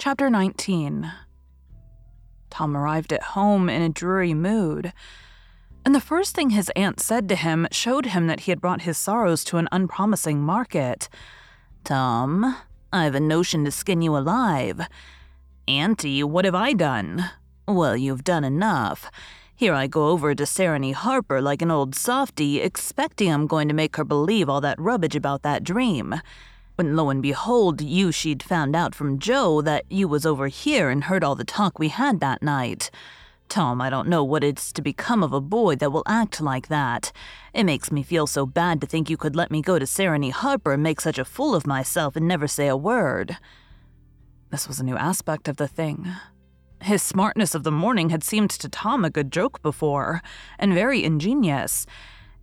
Chapter 19 Tom arrived at home in a dreary mood, and the first thing his aunt said to him showed him that he had brought his sorrows to an unpromising market. Tom, I've a notion to skin you alive. Auntie, what have I done? Well, you've done enough. Here I go over to Sereny Harper like an old softy, expecting I'm going to make her believe all that rubbish about that dream. When lo and behold, you she'd found out from Joe that you was over here and heard all the talk we had that night. Tom, I don't know what it's to become of a boy that will act like that. It makes me feel so bad to think you could let me go to Sereny Harper and make such a fool of myself and never say a word. This was a new aspect of the thing. His smartness of the morning had seemed to Tom a good joke before, and very ingenious.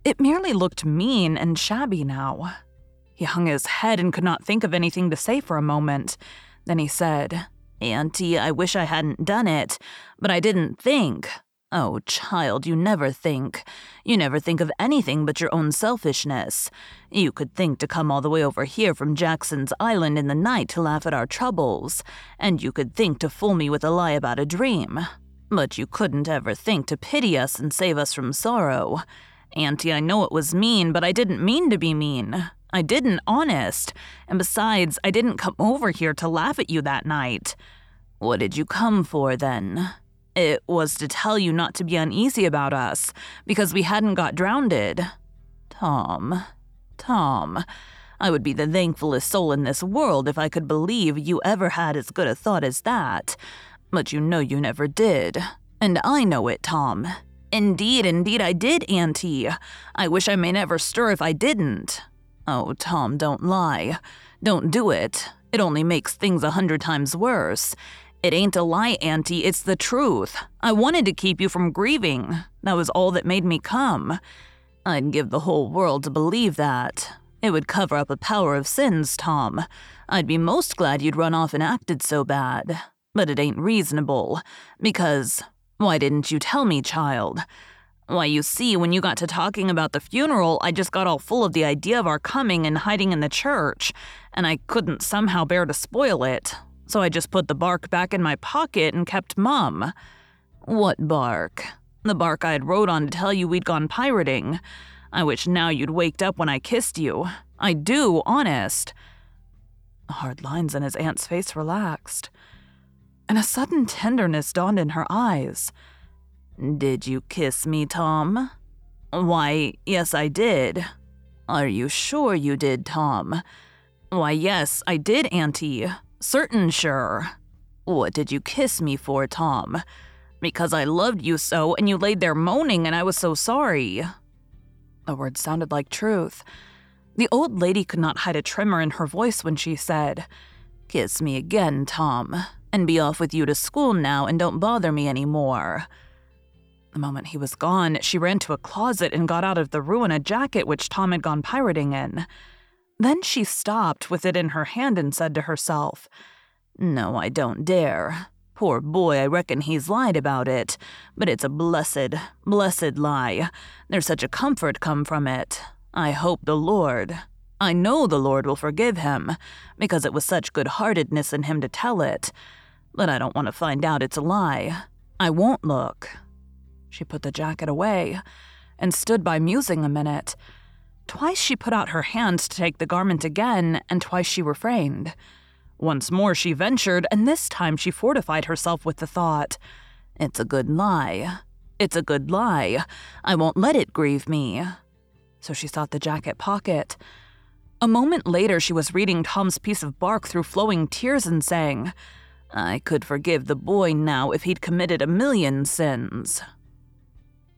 It merely looked mean and shabby now. He hung his head and could not think of anything to say for a moment. Then he said, Auntie, I wish I hadn't done it, but I didn't think. Oh, child, you never think. You never think of anything but your own selfishness. You could think to come all the way over here from Jackson's Island in the night to laugh at our troubles, and you could think to fool me with a lie about a dream. But you couldn't ever think to pity us and save us from sorrow. Auntie, I know it was mean, but I didn't mean to be mean. I didn't, honest. And besides, I didn't come over here to laugh at you that night. What did you come for then? It was to tell you not to be uneasy about us, because we hadn't got drowned. Tom, Tom, I would be the thankfulest soul in this world if I could believe you ever had as good a thought as that. But you know you never did. And I know it, Tom. Indeed, indeed, I did, Auntie. I wish I may never stir if I didn't. Oh, Tom, don't lie. Don't do it. It only makes things a hundred times worse. It ain't a lie, Auntie, it's the truth. I wanted to keep you from grieving. That was all that made me come. I'd give the whole world to believe that. It would cover up a power of sins, Tom. I'd be most glad you'd run off and acted so bad. But it ain't reasonable. Because. Why didn't you tell me, child? Why, you see, when you got to talking about the funeral, I just got all full of the idea of our coming and hiding in the church, and I couldn't somehow bear to spoil it. So I just put the bark back in my pocket and kept mum. What bark? The bark I'd wrote on to tell you we'd gone pirating. I wish now you'd waked up when I kissed you. I do, honest. The hard lines in his aunt's face relaxed, and a sudden tenderness dawned in her eyes. Did you kiss me, Tom? Why, yes, I did. Are you sure you did, Tom? Why, yes, I did, Auntie. Certain sure. What did you kiss me for, Tom? Because I loved you so, and you laid there moaning, and I was so sorry. The words sounded like truth. The old lady could not hide a tremor in her voice when she said, Kiss me again, Tom, and be off with you to school now, and don't bother me any more. The moment he was gone, she ran to a closet and got out of the ruin a jacket which Tom had gone pirating in. Then she stopped with it in her hand and said to herself, No, I don't dare. Poor boy, I reckon he's lied about it, but it's a blessed, blessed lie. There's such a comfort come from it. I hope the Lord, I know the Lord will forgive him, because it was such good heartedness in him to tell it. But I don't want to find out it's a lie. I won't look. She put the jacket away and stood by musing a minute. Twice she put out her hand to take the garment again, and twice she refrained. Once more she ventured, and this time she fortified herself with the thought It's a good lie. It's a good lie. I won't let it grieve me. So she sought the jacket pocket. A moment later, she was reading Tom's piece of bark through flowing tears and saying, I could forgive the boy now if he'd committed a million sins.